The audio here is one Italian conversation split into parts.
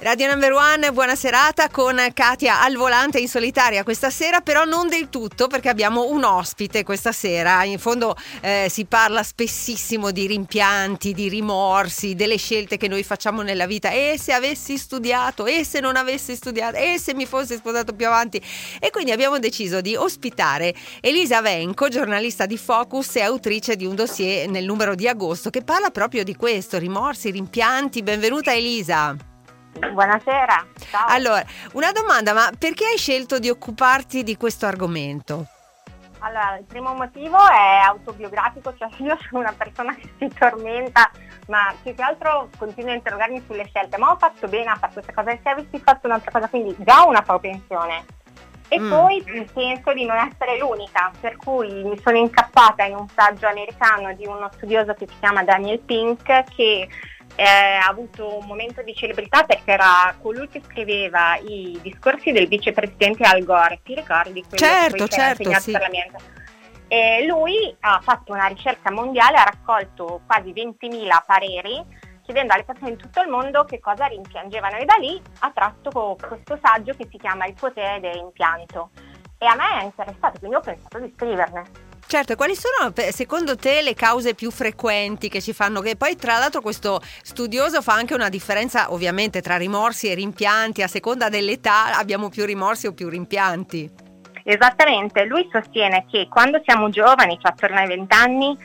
Radio Number One, buona serata con Katia al volante in solitaria questa sera, però non del tutto perché abbiamo un ospite questa sera. In fondo eh, si parla spessissimo di rimpianti, di rimorsi, delle scelte che noi facciamo nella vita. E se avessi studiato, e se non avessi studiato, e se mi fossi sposato più avanti. E quindi abbiamo deciso di ospitare Elisa Venco, giornalista di Focus e autrice di un dossier nel numero di agosto che parla proprio di questo, rimorsi, rimpianti. Benvenuta Elisa. Buonasera. Ciao. Allora, una domanda, ma perché hai scelto di occuparti di questo argomento? Allora, il primo motivo è autobiografico, cioè io sono una persona che si tormenta, ma più che altro continuo a interrogarmi sulle scelte, ma ho fatto bene a fare questa cosa e se avessi fatto un'altra cosa, quindi già una propensione. E mm. poi penso di non essere l'unica, per cui mi sono incappata in un saggio americano di uno studioso che si chiama Daniel Pink che eh, ha avuto un momento di celebrità perché era colui che scriveva i discorsi del vicepresidente Al Gore, ti ricordi? Quello certo, che certo, sì. E lui ha fatto una ricerca mondiale, ha raccolto quasi 20.000 pareri chiedendo alle persone in tutto il mondo che cosa rimpiangevano e da lì ha tratto questo saggio che si chiama Il potere dell'impianto e a me è interessato, quindi ho pensato di scriverne. Certo, quali sono secondo te le cause più frequenti che ci fanno che poi tra l'altro questo studioso fa anche una differenza ovviamente tra rimorsi e rimpianti, a seconda dell'età abbiamo più rimorsi o più rimpianti. Esattamente, lui sostiene che quando siamo giovani, cioè attorno ai 20 anni,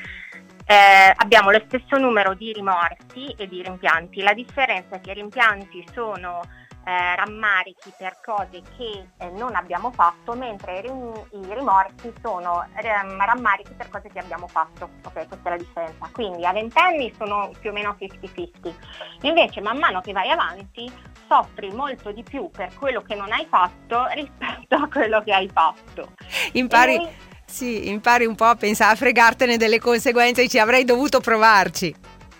eh, abbiamo lo stesso numero di rimorsi e di rimpianti. La differenza è che i rimpianti sono eh, rammarichi per cose che eh, non abbiamo fatto, mentre i, rim- i rimorsi sono ram- rammarichi per cose che abbiamo fatto. Ok, questa è la differenza. Quindi a 20 anni sono più o meno 50-50. Invece man mano che vai avanti soffri molto di più per quello che non hai fatto rispetto a quello che hai fatto. Impari, noi... sì, impari un po' a pensare a fregartene delle conseguenze e avrei dovuto provarci.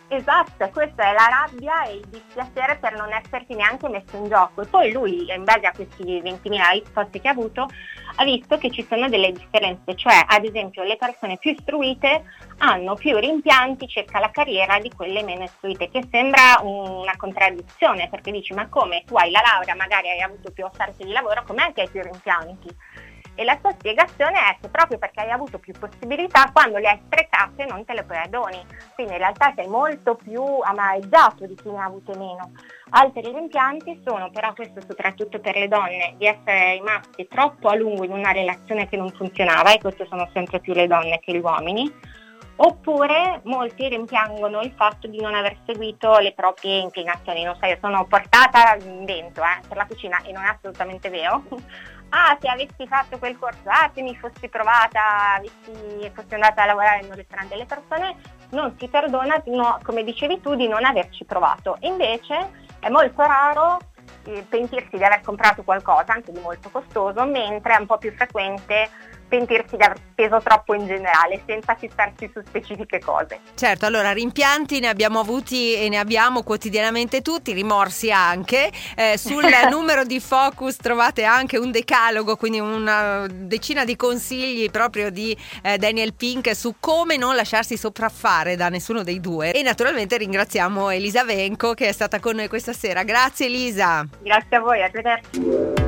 Esatto, questa è la rabbia e il dispiacere per non esserti neanche messo in gioco. E poi lui, in base a questi 20.000 posti che ha avuto, ha visto che ci sono delle differenze, cioè ad esempio le persone più istruite hanno più rimpianti circa la carriera di quelle meno istruite, che sembra una contraddizione perché dici ma come tu hai la laurea, magari hai avuto più offerte di lavoro, com'è che hai più rimpianti? E la sua spiegazione è che proprio perché hai avuto più possibilità, quando le hai sprecate non te le perdoni. Quindi in realtà sei molto più amareggiato di chi ne ha avute meno. Altri rimpianti sono però, questo soprattutto per le donne, di essere rimasti troppo a lungo in una relazione che non funzionava, e queste sono sempre più le donne che gli uomini, oppure molti rimpiangono il fatto di non aver seguito le proprie inclinazioni. Non so, io sono portata in vento eh, per la cucina e non è assolutamente vero ah se avessi fatto quel corso, ah se mi fossi provata, avessi, fossi andata a lavorare in un ristorante, le persone non si perdona, no, come dicevi tu, di non averci provato. Invece è molto raro eh, pentirsi di aver comprato qualcosa, anche di molto costoso, mentre è un po' più frequente pentirsi di aver speso troppo in generale, senza fissarsi su specifiche cose. Certo, allora rimpianti ne abbiamo avuti e ne abbiamo quotidianamente tutti, rimorsi anche. Eh, sul numero di Focus trovate anche un decalogo, quindi una decina di consigli proprio di eh, Daniel Pink su come non lasciarsi sopraffare da nessuno dei due. E naturalmente ringraziamo Elisa Venco che è stata con noi questa sera. Grazie Elisa. Grazie a voi, arrivederci.